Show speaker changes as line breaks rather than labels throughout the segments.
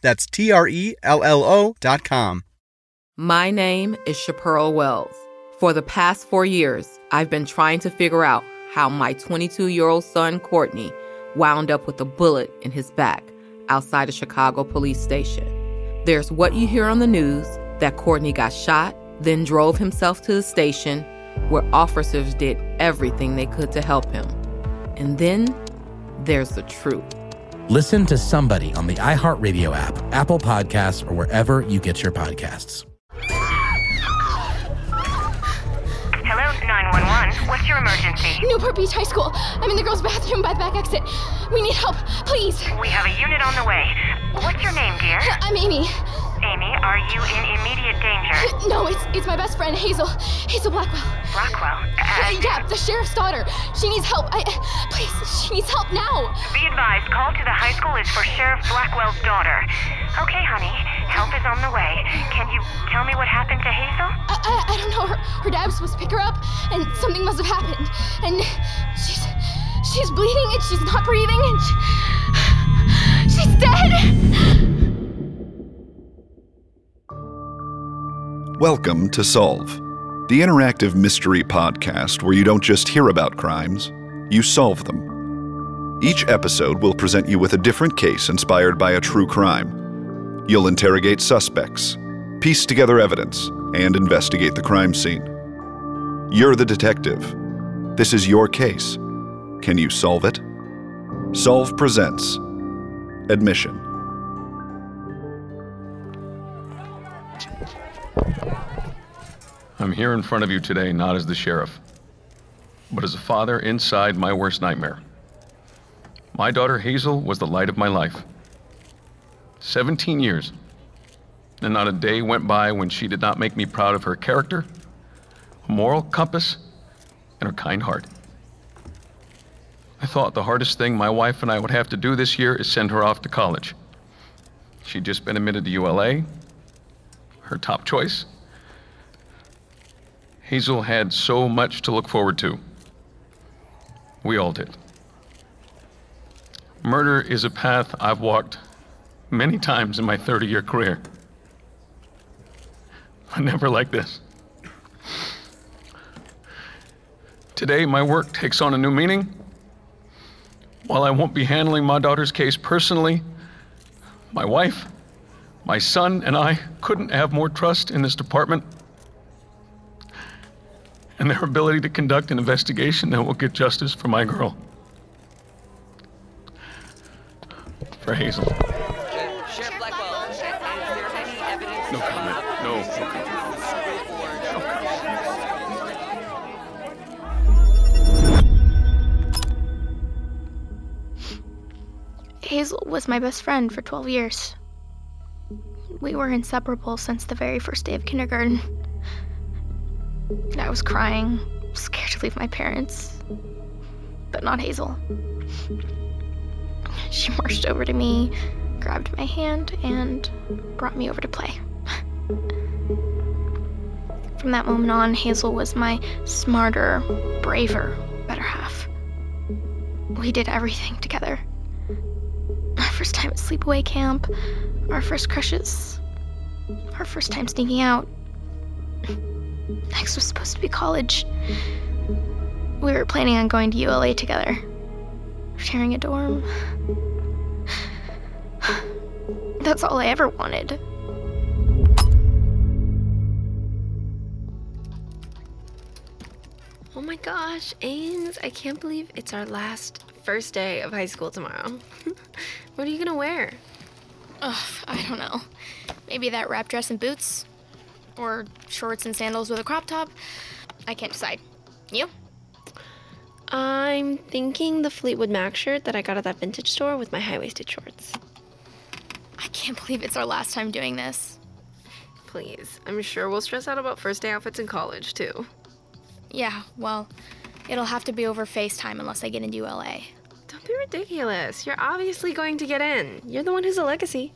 That's T R E L L O dot com.
My name is Shapearl Wells. For the past four years, I've been trying to figure out how my 22 year old son, Courtney, wound up with a bullet in his back outside a Chicago police station. There's what you hear on the news that Courtney got shot, then drove himself to the station where officers did everything they could to help him. And then there's the truth.
Listen to somebody on the iHeartRadio app, Apple Podcasts, or wherever you get your podcasts.
911. What's your emergency?
Newport Beach High School. I'm in the girls' bathroom by the back exit. We need help, please.
We have a unit on the way. What's your name, dear?
I'm Amy.
Amy, are you in immediate danger?
No, it's it's my best friend Hazel. Hazel Blackwell.
Blackwell?
Uh, yeah, the sheriff's daughter. She needs help. I please, she needs help now.
Be advised, call to the high school is for Sheriff Blackwell's daughter. Okay, honey, help is on the way. Can you tell me what happened to Hazel?
I, I, I don't know. Her, her dad was supposed to pick her up, and something must have happened. And she's she's bleeding, and she's not breathing, and she, she's dead.
Welcome to Solve, the interactive mystery podcast where you don't just hear about crimes, you solve them. Each episode will present you with a different case inspired by a true crime. You'll interrogate suspects, piece together evidence, and investigate the crime scene. You're the detective. This is your case. Can you solve it? Solve presents Admission.
I'm here in front of you today not as the sheriff, but as a father inside my worst nightmare. My daughter Hazel was the light of my life. 17 years, and not a day went by when she did not make me proud of her character, moral compass, and her kind heart. I thought the hardest thing my wife and I would have to do this year is send her off to college. She'd just been admitted to ULA, her top choice. Hazel had so much to look forward to. We all did. Murder is a path I've walked many times in my 30 year career, but never like this. Today, my work takes on a new meaning. While I won't be handling my daughter's case personally, my wife, my son, and I couldn't have more trust in this department and their ability to conduct an investigation that will get justice for my girl. For Hazel.
Was my best friend for 12 years. We were inseparable since the very first day of kindergarten. And I was crying, scared to leave my parents. But not Hazel. She marched over to me, grabbed my hand, and brought me over to play. From that moment on, Hazel was my smarter, braver, better half. We did everything together. First time at sleepaway camp, our first crushes, our first time sneaking out. Next was supposed to be college. We were planning on going to ULA together, sharing a dorm. That's all I ever wanted.
Oh my gosh, Ains, I can't believe it's our last first day of high school tomorrow. what are you gonna wear?
Ugh, I don't know. Maybe that wrap dress and boots? Or shorts and sandals with a crop top? I can't decide. You?
I'm thinking the Fleetwood Mac shirt that I got at that vintage store with my high waisted shorts.
I can't believe it's our last time doing this.
Please. I'm sure we'll stress out about first day outfits in college, too.
Yeah, well, it'll have to be over FaceTime unless I get into ULA.
Be ridiculous. You're obviously going to get in. You're the one who's a legacy.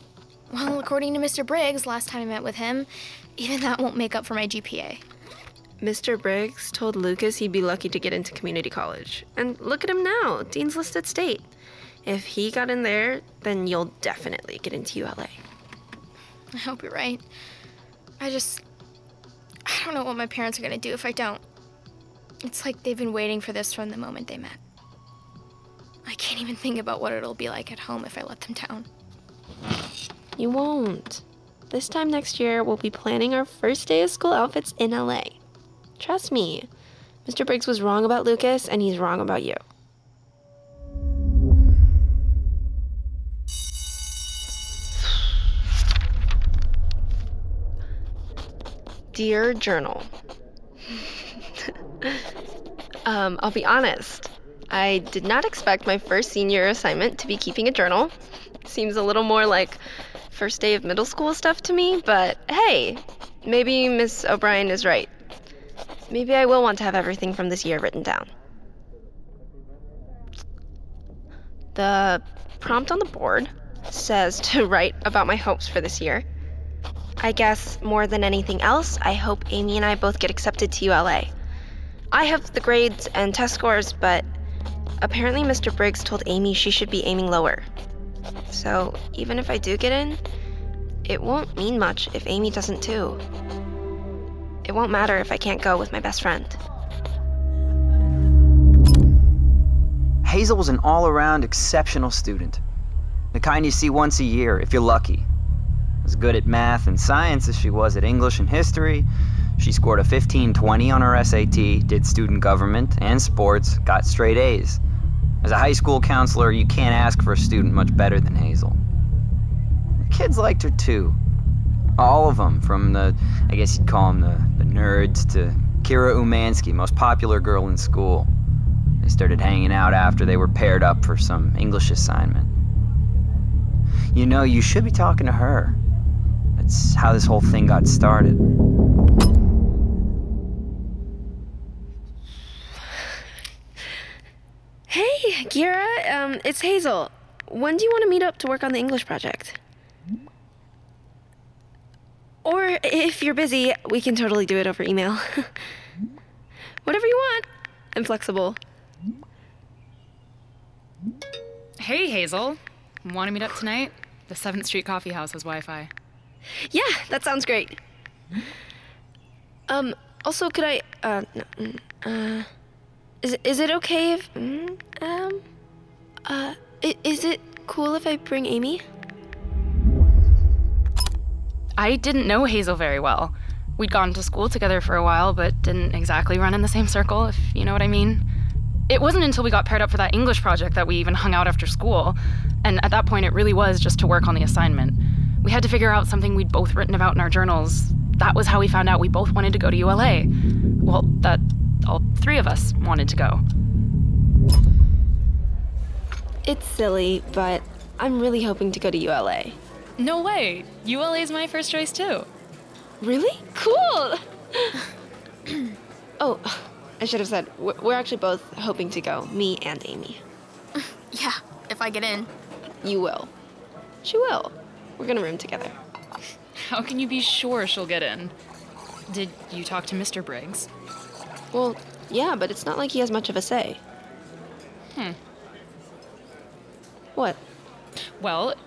Well, according to Mr. Briggs, last time I met with him, even that won't make up for my GPA.
Mr. Briggs told Lucas he'd be lucky to get into community college. And look at him now, Dean's listed state. If he got in there, then you'll definitely get into ULA.
I hope you're right. I just. I don't know what my parents are gonna do if I don't. It's like they've been waiting for this from the moment they met. Can't even think about what it'll be like at home if I let them down.
You won't. This time next year, we'll be planning our first day of school outfits in LA. Trust me. Mr. Briggs was wrong about Lucas, and he's wrong about you. Dear Journal. um, I'll be honest. I did not expect my first senior assignment to be keeping a journal. Seems a little more like first day of middle school stuff to me, but hey, maybe Miss O'Brien is right. Maybe I will want to have everything from this year written down. The prompt on the board says to write about my hopes for this year. I guess more than anything else, I hope Amy and I both get accepted to ULA. I have the grades and test scores, but apparently Mr. Briggs told Amy she should be aiming lower. So even if I do get in, it won't mean much if Amy doesn't too. It won't matter if I can't go with my best friend.
Hazel was an all around exceptional student. The kind you see once a year if you're lucky. As good at math and science as she was at English and history, she scored a 1520 on her SAT, did student government and sports, got straight A's. As a high school counselor, you can't ask for a student much better than Hazel. The kids liked her too. All of them, from the, I guess you'd call them the, the nerds, to Kira Umansky, most popular girl in school. They started hanging out after they were paired up for some English assignment. You know, you should be talking to her. That's how this whole thing got started.
Kira, um, it's Hazel. When do you want to meet up to work on the English project? Or if you're busy, we can totally do it over email. Whatever you want. I'm flexible.
Hey, Hazel. Want to meet up tonight? The 7th Street Coffee House has Wi Fi.
Yeah, that sounds great. Um, also, could I, uh, no, mm, uh, is, is it okay if, mm, um, uh, is it cool if I bring Amy?
I didn't know Hazel very well. We'd gone to school together for a while, but didn't exactly run in the same circle, if you know what I mean. It wasn't until we got paired up for that English project that we even hung out after school, and at that point it really was just to work on the assignment. We had to figure out something we'd both written about in our journals. That was how we found out we both wanted to go to ULA. Well, that all three of us wanted to go.
It's silly, but I'm really hoping to go to ULA.
No way! ULA is my first choice too.
Really? Cool! oh, I should have said, we're we're actually both hoping to go, me and Amy.
Yeah, if I get in.
You will. She will. We're gonna room together.
How can you be sure she'll get in? Did you talk to Mr. Briggs?
Well, yeah, but it's not like he has much of a say.
Hmm.
What?
Well, it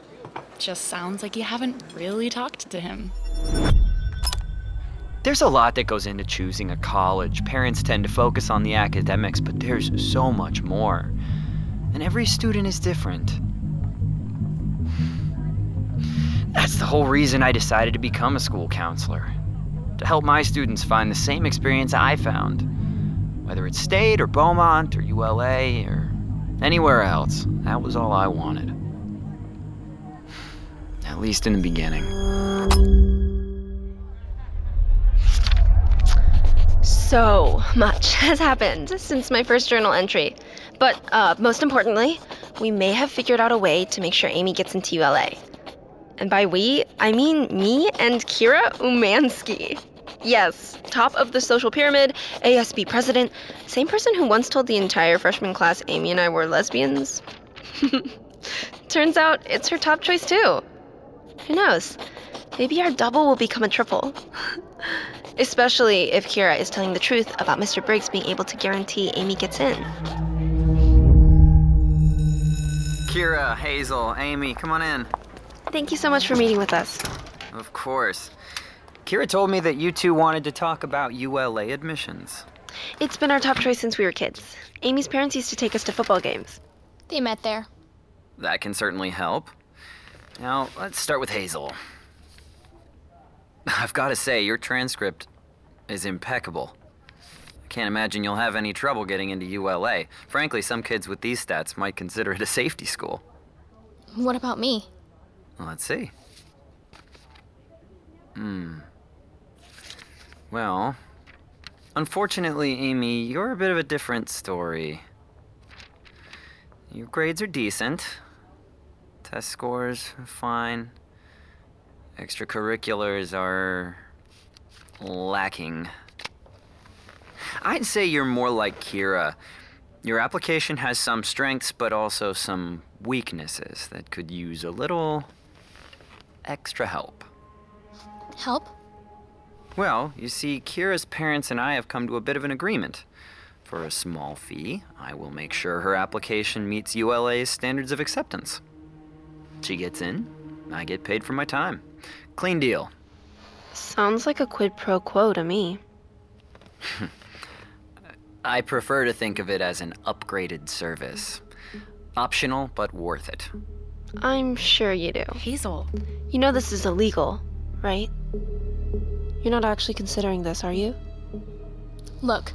just sounds like you haven't really talked to him.
There's a lot that goes into choosing a college. Parents tend to focus on the academics, but there's so much more. And every student is different. That's the whole reason I decided to become a school counselor. To help my students find the same experience I found. Whether it's State or Beaumont or ULA or anywhere else, that was all I wanted. At least in the beginning.
So much has happened since my first journal entry. But uh, most importantly, we may have figured out a way to make sure Amy gets into ULA. And by we, I mean me and Kira Umansky. Yes, top of the social pyramid, ASB president, same person who once told the entire freshman class Amy and I were lesbians. Turns out it's her top choice too. Who knows? Maybe our double will become a triple. Especially if Kira is telling the truth about Mr. Briggs being able to guarantee Amy gets in.
Kira, Hazel, Amy, come on in.
Thank you so much for meeting with us.
Of course. Kira told me that you two wanted to talk about ULA admissions.
It's been our top choice since we were kids. Amy's parents used to take us to football games.
They met there.
That can certainly help. Now, let's start with Hazel. I've got to say, your transcript is impeccable. I can't imagine you'll have any trouble getting into ULA. Frankly, some kids with these stats might consider it a safety school.
What about me?
Well, let's see. Hmm. Well, unfortunately, Amy, you're a bit of a different story. Your grades are decent. Test scores fine. Extracurriculars are lacking. I'd say you're more like Kira. Your application has some strengths, but also some weaknesses that could use a little extra help.
Help?
Well, you see, Kira's parents and I have come to a bit of an agreement. For a small fee, I will make sure her application meets ULA's standards of acceptance. She gets in, I get paid for my time. Clean deal.
Sounds like a quid pro quo to me.
I prefer to think of it as an upgraded service. Optional, but worth it.
I'm sure you do.
Hazel.
You know this is illegal, right? You're not actually considering this, are you?
Look,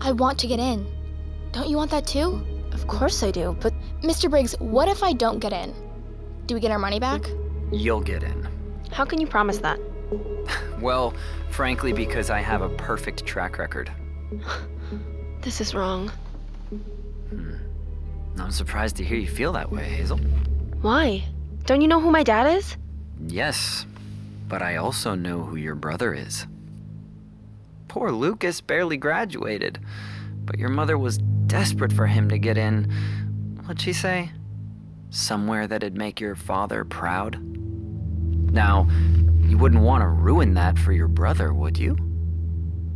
I want to get in. Don't you want that too?
Of course I do, but.
Mr. Briggs, what if I don't get in? Do we get our money back?
You'll get in.
How can you promise that?
Well, frankly, because I have a perfect track record.
This is wrong. Hmm.
I'm surprised to hear you feel that way, Hazel.
Why? Don't you know who my dad is?
Yes, but I also know who your brother is. Poor Lucas barely graduated, but your mother was desperate for him to get in. What'd she say? Somewhere that'd make your father proud? Now, you wouldn't want to ruin that for your brother, would you?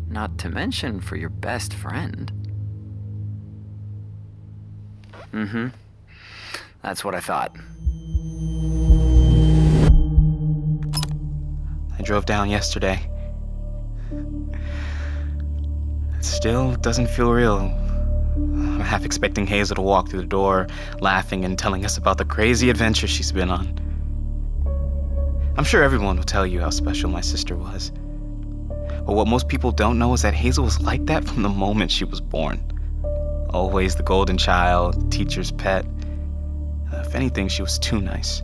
Not to mention for your best friend. Mm hmm. That's what I thought.
I drove down yesterday. It still doesn't feel real. I'm half expecting Hazel to walk through the door, laughing and telling us about the crazy adventure she's been on. I'm sure everyone will tell you how special my sister was. But what most people don't know is that Hazel was like that from the moment she was born. Always the golden child, the teacher's pet. If anything, she was too nice.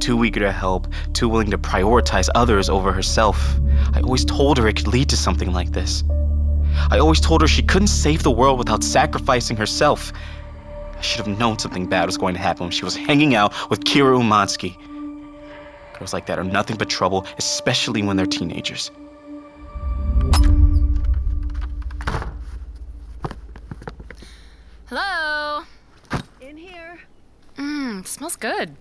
Too eager to help, too willing to prioritize others over herself. I always told her it could lead to something like this. I always told her she couldn't save the world without sacrificing herself. I should have known something bad was going to happen when she was hanging out with Kira Umansky. Girls like that are nothing but trouble, especially when they're teenagers.
Hello?
In here.
Mmm, smells good.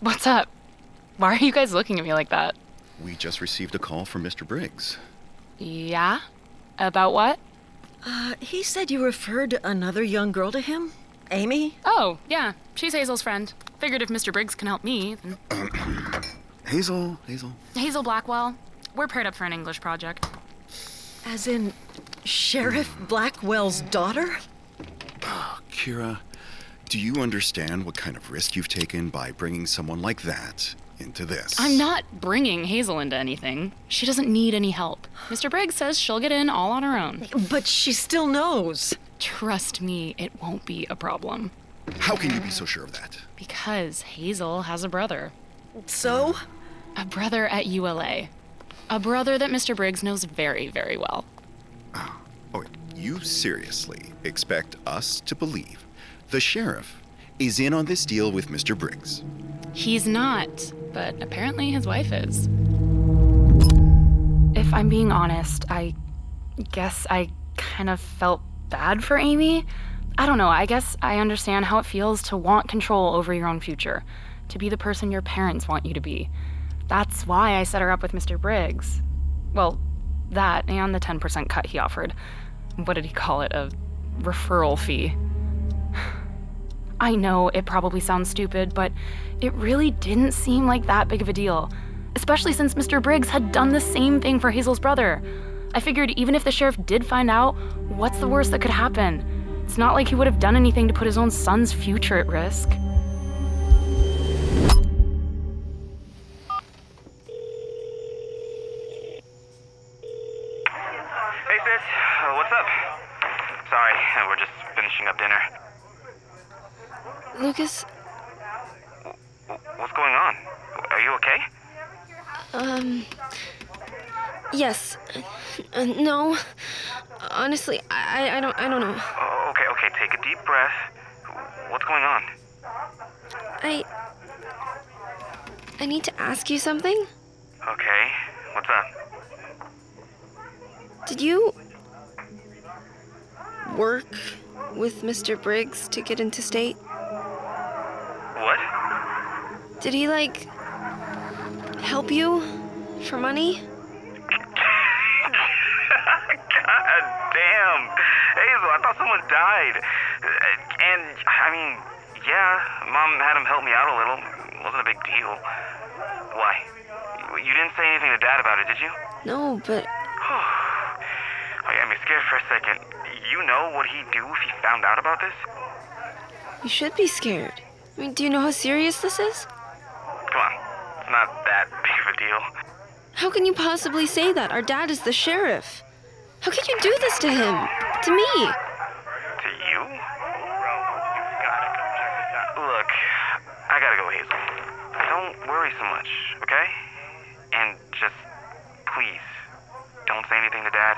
What's up? Why are you guys looking at me like that?
We just received a call from Mr. Briggs.
Yeah? About what?
Uh, he said you referred another young girl to him? Amy?
Oh, yeah. She's Hazel's friend. Figured if Mr. Briggs can help me, then.
Hazel, Hazel.
Hazel Blackwell. We're paired up for an English project.
As in Sheriff Blackwell's daughter?
Kira, do you understand what kind of risk you've taken by bringing someone like that into this?
I'm not bringing Hazel into anything. She doesn't need any help. Mr. Briggs says she'll get in all on her own.
But she still knows.
Trust me, it won't be a problem.
How can you be so sure of that?
Because Hazel has a brother.
So?
A brother at ULA. A brother that Mr. Briggs knows very, very well.
Ah, oh, you seriously expect us to believe the sheriff is in on this deal with Mr. Briggs.
He's not, but apparently his wife is. If I'm being honest, I guess I kind of felt bad for Amy. I don't know, I guess I understand how it feels to want control over your own future, to be the person your parents want you to be. That's why I set her up with Mr. Briggs. Well, that and the 10% cut he offered. What did he call it? A referral fee. I know it probably sounds stupid, but it really didn't seem like that big of a deal, especially since Mr. Briggs had done the same thing for Hazel's brother. I figured even if the sheriff did find out, what's the worst that could happen? It's not like he would have done anything to put his own son's future at risk.
Hey, sis. Uh, what's up? Sorry, we're just finishing up dinner.
Lucas,
What's going on? Are you okay?
um. Yes. Uh, no. Honestly, I, don't know.
Oh, okay, okay. Take a deep breath. What's going on?
I I need to ask you something.
Okay. What's up?
Did you work with Mr. Briggs to get into state?
What?
Did he like help you for money?
God damn. I thought someone died. Uh, And, I mean, yeah, Mom had him help me out a little. It wasn't a big deal. Why? You didn't say anything to Dad about it, did you?
No, but
Oh, got me scared for a second. You know what he'd do if he found out about this?
you should be scared. I mean, do you know how serious this is?
Come on. It's not that big of a deal.
How can you possibly say that? Our dad is the sheriff. How could you do this to him? To me?
To you? Look, I gotta go, Hazel. Don't worry so much, okay? And just, please, don't say anything to Dad.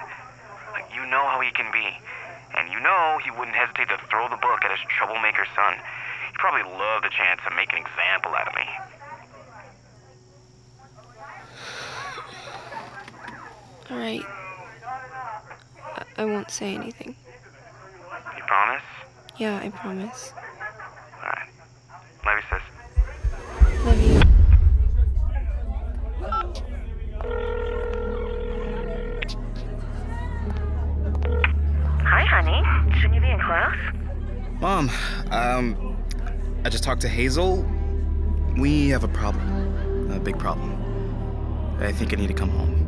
Like, you know how he can be. And you know he wouldn't hesitate to throw the book at his troublemaker son. He'd probably love the chance to make an example out of me.
All right. I, I won't say anything.
You promise?
Yeah, I promise.
Alright. Love you, sis.
Love you.
Hi, honey. Shouldn't you be in class?
Mom, um, I just talked to Hazel. We have a problem. A big problem. I think I need to come home.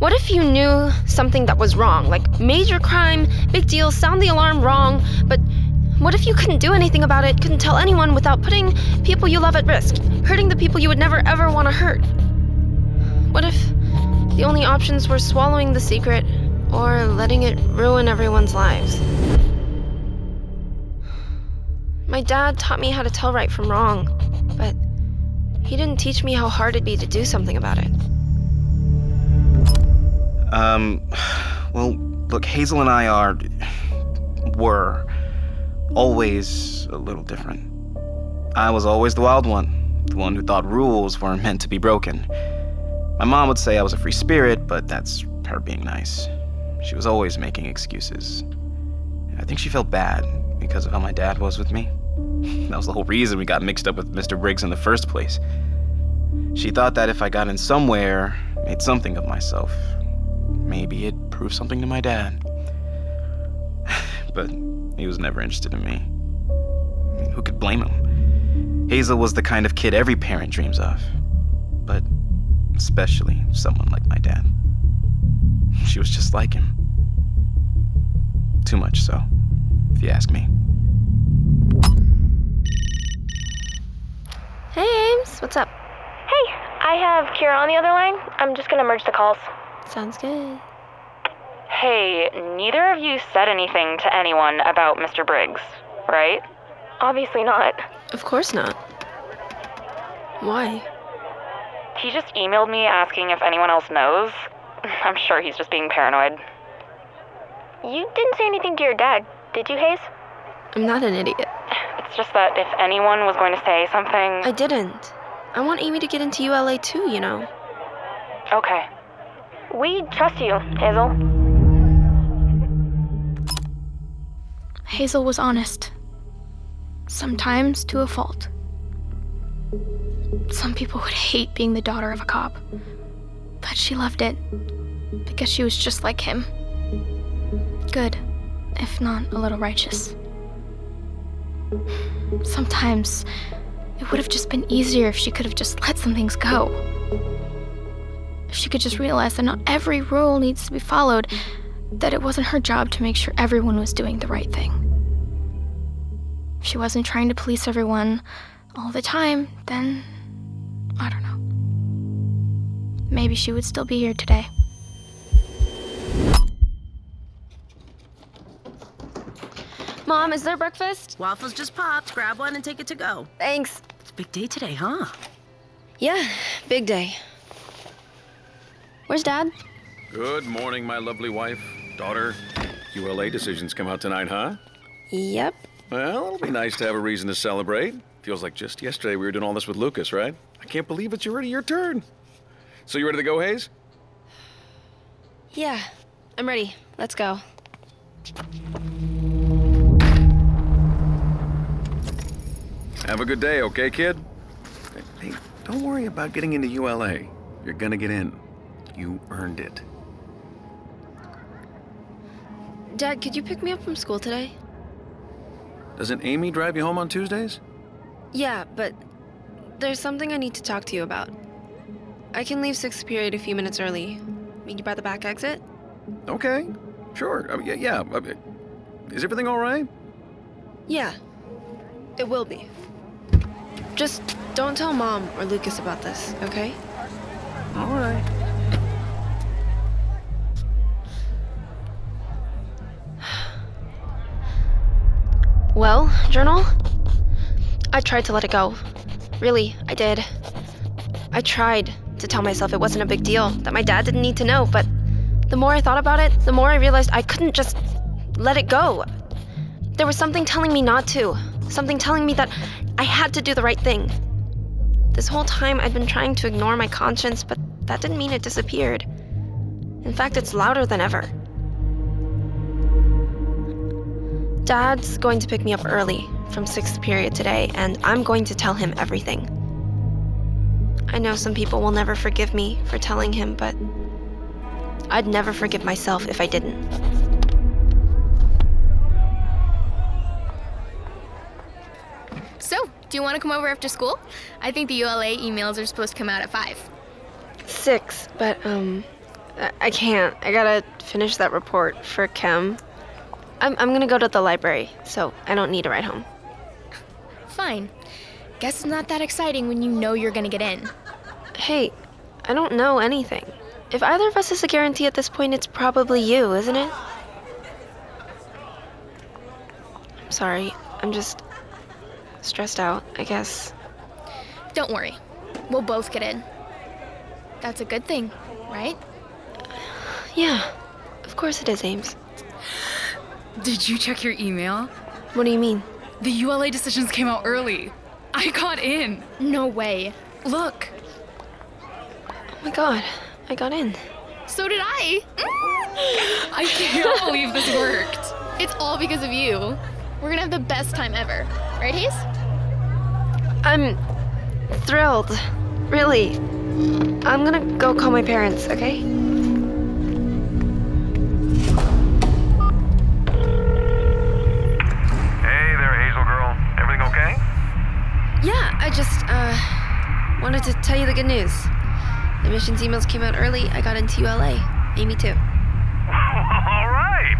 What if you knew something that was wrong? Like major crime, big deal, sound the alarm wrong, but what if you couldn't do anything about it, couldn't tell anyone without putting people you love at risk, hurting the people you would never ever want to hurt? What if the only options were swallowing the secret or letting it ruin everyone's lives? My dad taught me how to tell right from wrong, but he didn't teach me how hard it'd be to do something about it.
Um, well, look, Hazel and I are. were. always a little different. I was always the wild one, the one who thought rules were meant to be broken. My mom would say I was a free spirit, but that's her being nice. She was always making excuses. I think she felt bad because of how my dad was with me. That was the whole reason we got mixed up with Mr. Briggs in the first place. She thought that if I got in somewhere, made something of myself, maybe it proved something to my dad. but he was never interested in me. Who could blame him? Hazel was the kind of kid every parent dreams of, but especially someone like my dad. She was just like him. Too much so, if you ask me.
Hey, Ames, what's up? Hey, I have Kira on the other line. I'm just gonna merge the calls. Sounds good.
Hey, neither of you said anything to anyone about Mr. Briggs, right?
Obviously not.
Of course not. Why?
He just emailed me asking if anyone else knows. I'm sure he's just being paranoid.
You didn't say anything to your dad, did you, Hayes?
I'm not an idiot.
It's just that if anyone was going to say something.
I didn't. I want Amy to get into ULA too, you know.
Okay.
We trust you, Hazel. Hazel was honest. Sometimes to a fault. Some people would hate being the daughter of a cop, but she loved it because she was just like him. Good, if not a little righteous. Sometimes it would have just been easier if she could have just let some things go. If she could just realize that not every rule needs to be followed, that it wasn't her job to make sure everyone was doing the right thing. If she wasn't trying to police everyone all the time, then I don't know. Maybe she would still be here today.
Mom, is there breakfast?
Waffles just popped. Grab one and take it to go.
Thanks.
It's a big day today, huh?
Yeah, big day. Where's Dad?
Good morning, my lovely wife, daughter. ULA decisions come out tonight, huh?
Yep.
Well, it'll be nice to have a reason to celebrate. Feels like just yesterday we were doing all this with Lucas, right? I can't believe it's already your turn. So you ready to go, Hayes?
Yeah, I'm ready. Let's go.
Have a good day, okay, kid? Hey, don't worry about getting into ULA. You're gonna get in. You earned it.
Dad, could you pick me up from school today?
Doesn't Amy drive you home on Tuesdays?
Yeah, but there's something I need to talk to you about. I can leave sixth period a few minutes early. Meet you by the back exit?
Okay, sure. I mean, yeah, yeah. I mean, is everything all right?
Yeah, it will be. Just don't tell Mom or Lucas about this, okay?
All right.
Well, journal? I tried to let it go. Really, I did. I tried to tell myself it wasn't a big deal, that my dad didn't need to know, but the more I thought about it, the more I realized I couldn't just let it go. There was something telling me not to, something telling me that I had to do the right thing. This whole time I'd been trying to ignore my conscience, but that didn't mean it disappeared. In fact, it's louder than ever. Dad's going to pick me up early from sixth period today, and I'm going to tell him everything. I know some people will never forgive me for telling him, but I'd never forgive myself if I didn't.
So, do you want to come over after school? I think the ULA emails are supposed to come out at 5.
Six, but, um, I- can't. I gotta finish that report for Chem. I'm, I'm gonna go to the library, so I don't need a ride home.
Fine. Guess it's not that exciting when you know you're gonna get in.
Hey, I don't know anything. If either of us is a guarantee at this point, it's probably you, isn't it? I'm sorry. I'm just stressed out, I guess.
Don't worry. We'll both get in. That's a good thing, right?
Yeah, of course it is, Ames.
Did you check your email?
What do you mean?
The ULA decisions came out early. I got in.
No way.
Look.
Oh my god, I got in.
So did I.
I can't believe this worked.
It's all because of you. We're gonna have the best time ever. Right, Hayes?
I'm thrilled. Really. I'm gonna go call my parents, okay? Yeah, I just, uh, wanted to tell you the good news. The missions emails came out early. I got into ULA. Amy, too.
All right.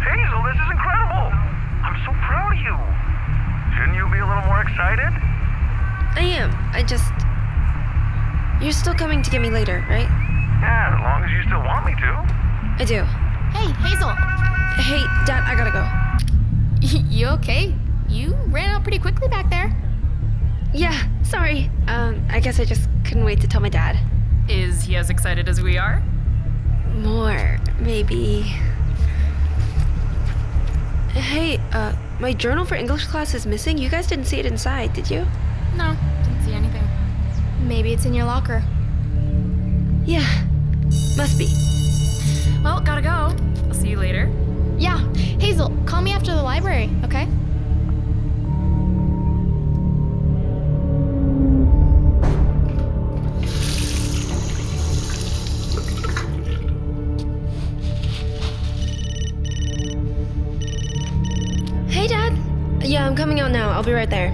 Hazel, this is incredible. I'm so proud of you. Shouldn't you be a little more excited?
I am. I just. You're still coming to get me later, right?
Yeah, as long as you still want me to.
I do.
Hey, Hazel.
Hey, Dad, I gotta go.
you okay? You ran out pretty quickly back there.
Yeah, sorry. Um, I guess I just couldn't wait to tell my dad.
Is he as excited as we are?
More, maybe. Hey, uh, my journal for English class is missing. You guys didn't see it inside, did you?
No, didn't see anything.
Maybe it's in your locker.
Yeah, must be.
Well, gotta go. I'll see you later.
Yeah, Hazel, call me after the library, okay?
Yeah, I'm coming out now. I'll be right there.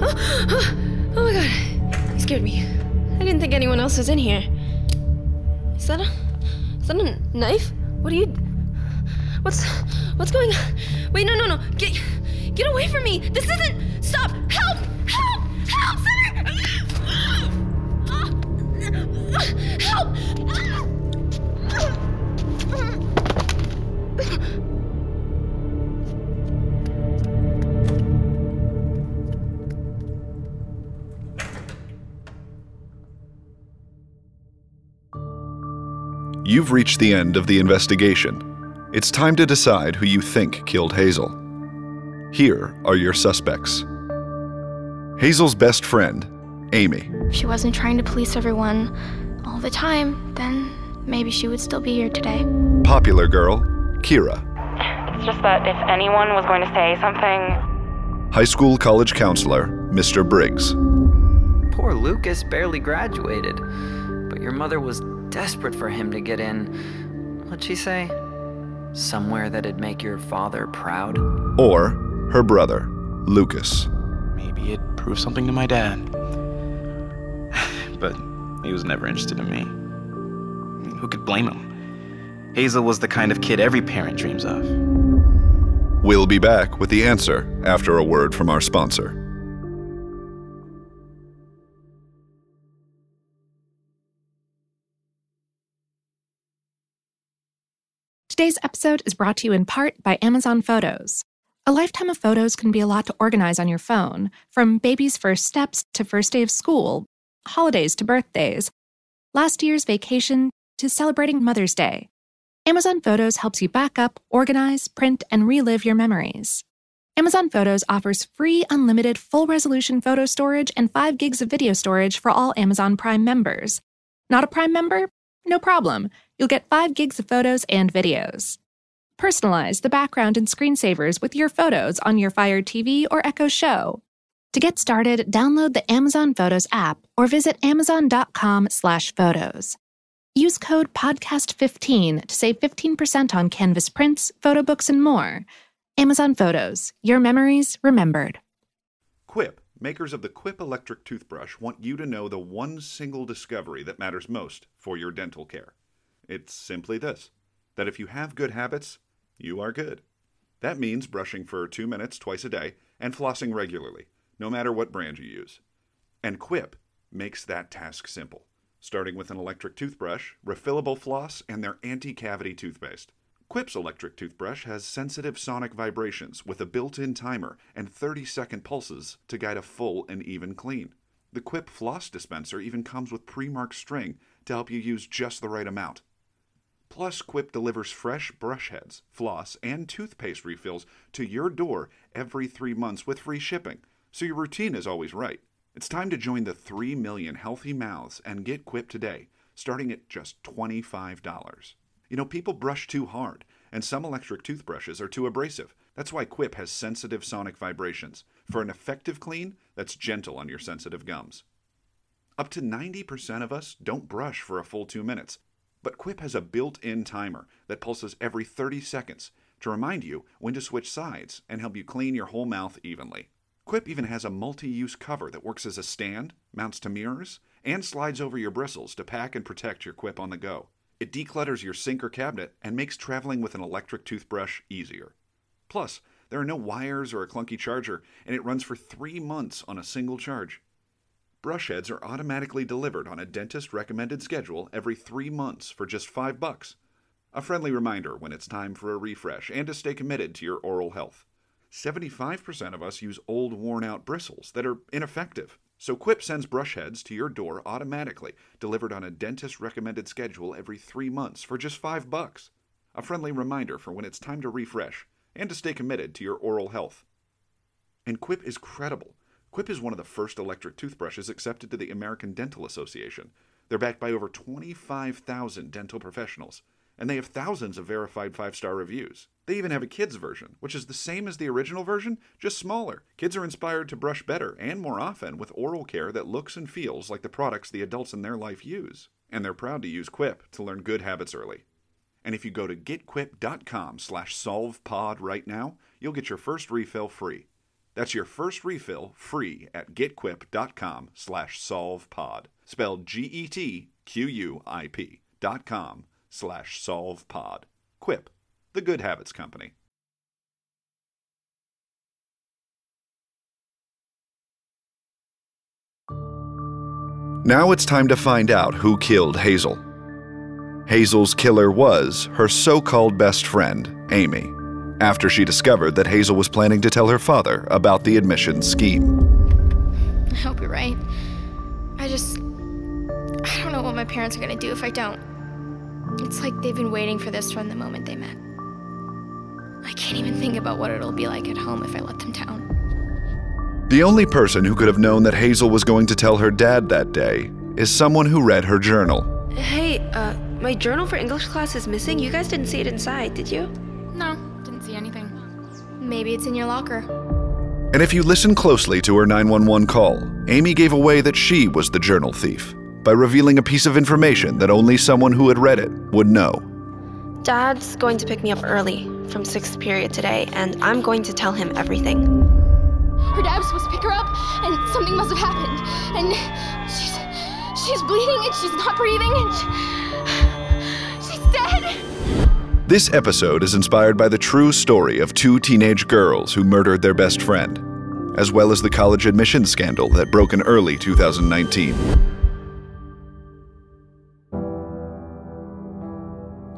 Oh, oh, oh my god. You scared me. I didn't think anyone else was in here. Is that a. Is that a knife? What are you. What's. What's going on? Wait, no, no, no. Get. Get away from me! This isn't. Stop! Help! Help! Help, sir! Help!
You've reached the end of the investigation. It's time to decide who you think killed Hazel. Here are your suspects Hazel's best friend, Amy.
If she wasn't trying to police everyone all the time, then maybe she would still be here today.
Popular girl, Kira.
It's just that if anyone was going to say something,
High school college counselor, Mr. Briggs.
Poor Lucas barely graduated, but your mother was desperate for him to get in. What'd she say? Somewhere that'd make your father proud?
Or her brother, Lucas.
Maybe it proved something to my dad. but he was never interested in me. Who could blame him? Hazel was the kind of kid every parent dreams of.
We'll be back with the answer after a word from our sponsor.
Today's episode is brought to you in part by Amazon Photos. A lifetime of photos can be a lot to organize on your phone, from baby's first steps to first day of school, holidays to birthdays, last year's vacation to celebrating Mother's Day. Amazon Photos helps you back up, organize, print, and relive your memories. Amazon Photos offers free unlimited full resolution photo storage and 5 gigs of video storage for all Amazon Prime members. Not a Prime member? No problem. You'll get 5 gigs of photos and videos. Personalize the background and screensavers with your photos on your Fire TV or Echo Show. To get started, download the Amazon Photos app or visit amazon.com/photos. Use code podcast15 to save 15% on canvas prints, photo books, and more. Amazon Photos, your memories remembered.
Quip, makers of the Quip electric toothbrush, want you to know the one single discovery that matters most for your dental care. It's simply this that if you have good habits, you are good. That means brushing for two minutes twice a day and flossing regularly, no matter what brand you use. And Quip makes that task simple, starting with an electric toothbrush, refillable floss, and their anti cavity toothpaste. Quip's electric toothbrush has sensitive sonic vibrations with a built in timer and 30 second pulses to guide a full and even clean. The Quip floss dispenser even comes with pre marked string to help you use just the right amount. Plus, Quip delivers fresh brush heads, floss, and toothpaste refills to your door every three months with free shipping, so your routine is always right. It's time to join the 3 million healthy mouths and get Quip today, starting at just $25. You know, people brush too hard, and some electric toothbrushes are too abrasive. That's why Quip has sensitive sonic vibrations for an effective clean that's gentle on your sensitive gums. Up to 90% of us don't brush for a full two minutes, but Quip has a built in timer that pulses every 30 seconds to remind you when to switch sides and help you clean your whole mouth evenly. Quip even has a multi use cover that works as a stand, mounts to mirrors, and slides over your bristles to pack and protect your Quip on the go. It declutters your sink or cabinet and makes traveling with an electric toothbrush easier. Plus, there are no wires or a clunky charger, and it runs for three months on a single charge. Brush heads are automatically delivered on a dentist recommended schedule every three months for just five bucks. A friendly reminder when it's time for a refresh and to stay committed to your oral health. 75% of us use old, worn out bristles that are ineffective. So Quip sends brush heads to your door automatically, delivered on a dentist recommended schedule every three months for just five bucks. A friendly reminder for when it's time to refresh and to stay committed to your oral health. And Quip is credible. Quip is one of the first electric toothbrushes accepted to the American Dental Association. They're backed by over 25,000 dental professionals, and they have thousands of verified five star reviews. They even have a kids version, which is the same as the original version, just smaller. Kids are inspired to brush better and more often with oral care that looks and feels like the products the adults in their life use. And they're proud to use Quip to learn good habits early. And if you go to getquip.com slash solvepod right now, you'll get your first refill free. That's your first refill free at getquip.com slash solvepod. Spelled G-E-T-Q-U-I-P dot com slash solvepod. Quip, the good habits company. Now it's time to find out who killed Hazel. Hazel's killer was her so called best friend, Amy, after she discovered that Hazel was planning to tell her father about the admissions scheme.
I hope you're right. I just. I don't know what my parents are gonna do if I don't. It's like they've been waiting for this from the moment they met. I can't even think about what it'll be like at home if I let them down.
The only person who could have known that Hazel was going to tell her dad that day is someone who read her journal.
Hey, uh, my journal for English class is missing. You guys didn't see it inside, did you?
No, didn't see anything.
Maybe it's in your locker.
And if you listen closely to her 911 call, Amy gave away that she was the journal thief by revealing a piece of information that only someone who had read it would know.
Dad's going to pick me up early from sixth period today, and I'm going to tell him everything.
Her dad was supposed to pick her up, and something must have happened. And she's she's bleeding, and she's not breathing, and she, she's dead.
This episode is inspired by the true story of two teenage girls who murdered their best friend, as well as the college admissions scandal that broke in early 2019.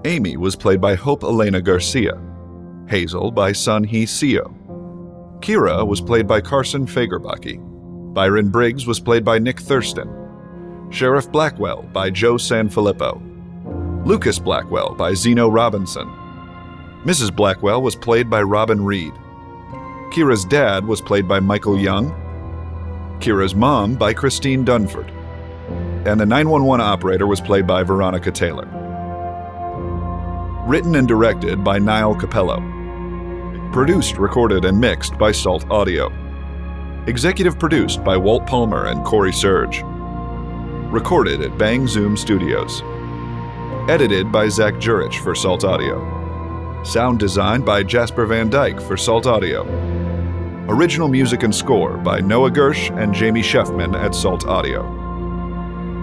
Amy was played by Hope Elena Garcia, Hazel by Sun Hee Seo, Kira was played by Carson Fagerbakke, Byron Briggs was played by Nick Thurston, Sheriff Blackwell by Joe Sanfilippo, Lucas Blackwell by Zeno Robinson, Mrs. Blackwell was played by Robin Reed, Kira's dad was played by Michael Young, Kira's mom by Christine Dunford, and the 911 operator was played by Veronica Taylor. Written and directed by Niall Capello. Produced, recorded, and mixed by Salt Audio. Executive produced by Walt Palmer and Corey Surge. Recorded at Bang Zoom Studios. Edited by Zach Jurich for Salt Audio. Sound designed by Jasper Van Dyke for Salt Audio. Original music and score by Noah Gersh and Jamie Sheffman at Salt Audio.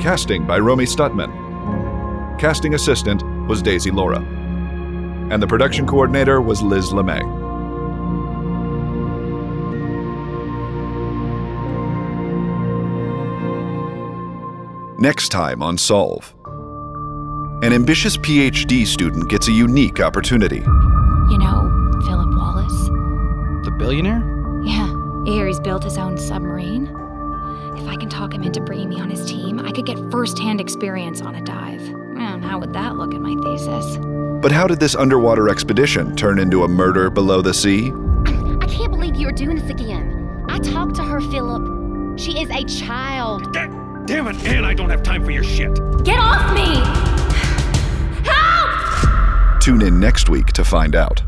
Casting by Romy Stutman. Casting assistant was Daisy Laura. And the production coordinator was Liz LeMay. Next time on Solve. An ambitious PhD student gets a unique opportunity.
You know, Philip Wallace?
The billionaire?
Yeah, I hear he's built his own submarine. If I can talk him into bringing me on his team, I could get first-hand experience on a dive. And how would that look in my thesis?
But how did this underwater expedition turn into a murder below the sea?
I can't believe you're doing this again. I talked to her, Philip. She is a child.
Damn it, and I don't have time for your shit.
Get off me!
Tune in next week to find out.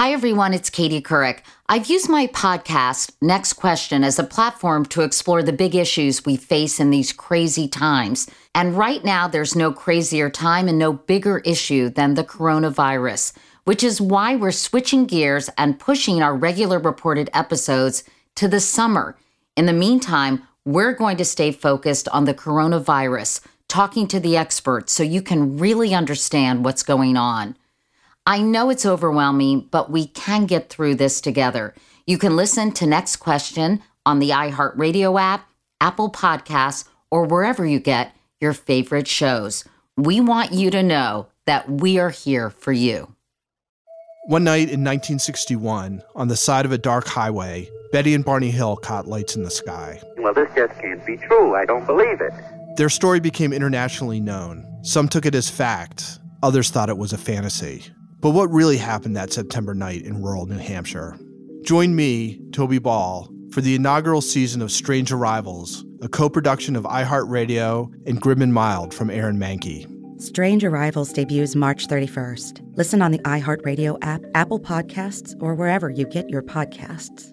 Hi, everyone. It's Katie Couric. I've used my podcast, Next Question, as a platform to explore the big issues we face in these crazy times. And right now, there's no crazier time and no bigger issue than the coronavirus, which is why we're switching gears and pushing our regular reported episodes to the summer. In the meantime, we're going to stay focused on the coronavirus, talking to the experts so you can really understand what's going on. I know it's overwhelming, but we can get through this together. You can listen to Next Question on the iHeartRadio app, Apple Podcasts, or wherever you get your favorite shows. We want you to know that we are here for you.
One night in 1961, on the side of a dark highway, Betty and Barney Hill caught lights in the sky.
Well, this just can't be true. I don't believe it.
Their story became internationally known. Some took it as fact, others thought it was a fantasy. But what really happened that September night in rural New Hampshire? Join me, Toby Ball, for the inaugural season of Strange Arrivals, a co production of iHeartRadio and Grim and Mild from Aaron Mahnke.
Strange Arrivals debuts March 31st. Listen on the iHeartRadio app, Apple Podcasts, or wherever you get your podcasts.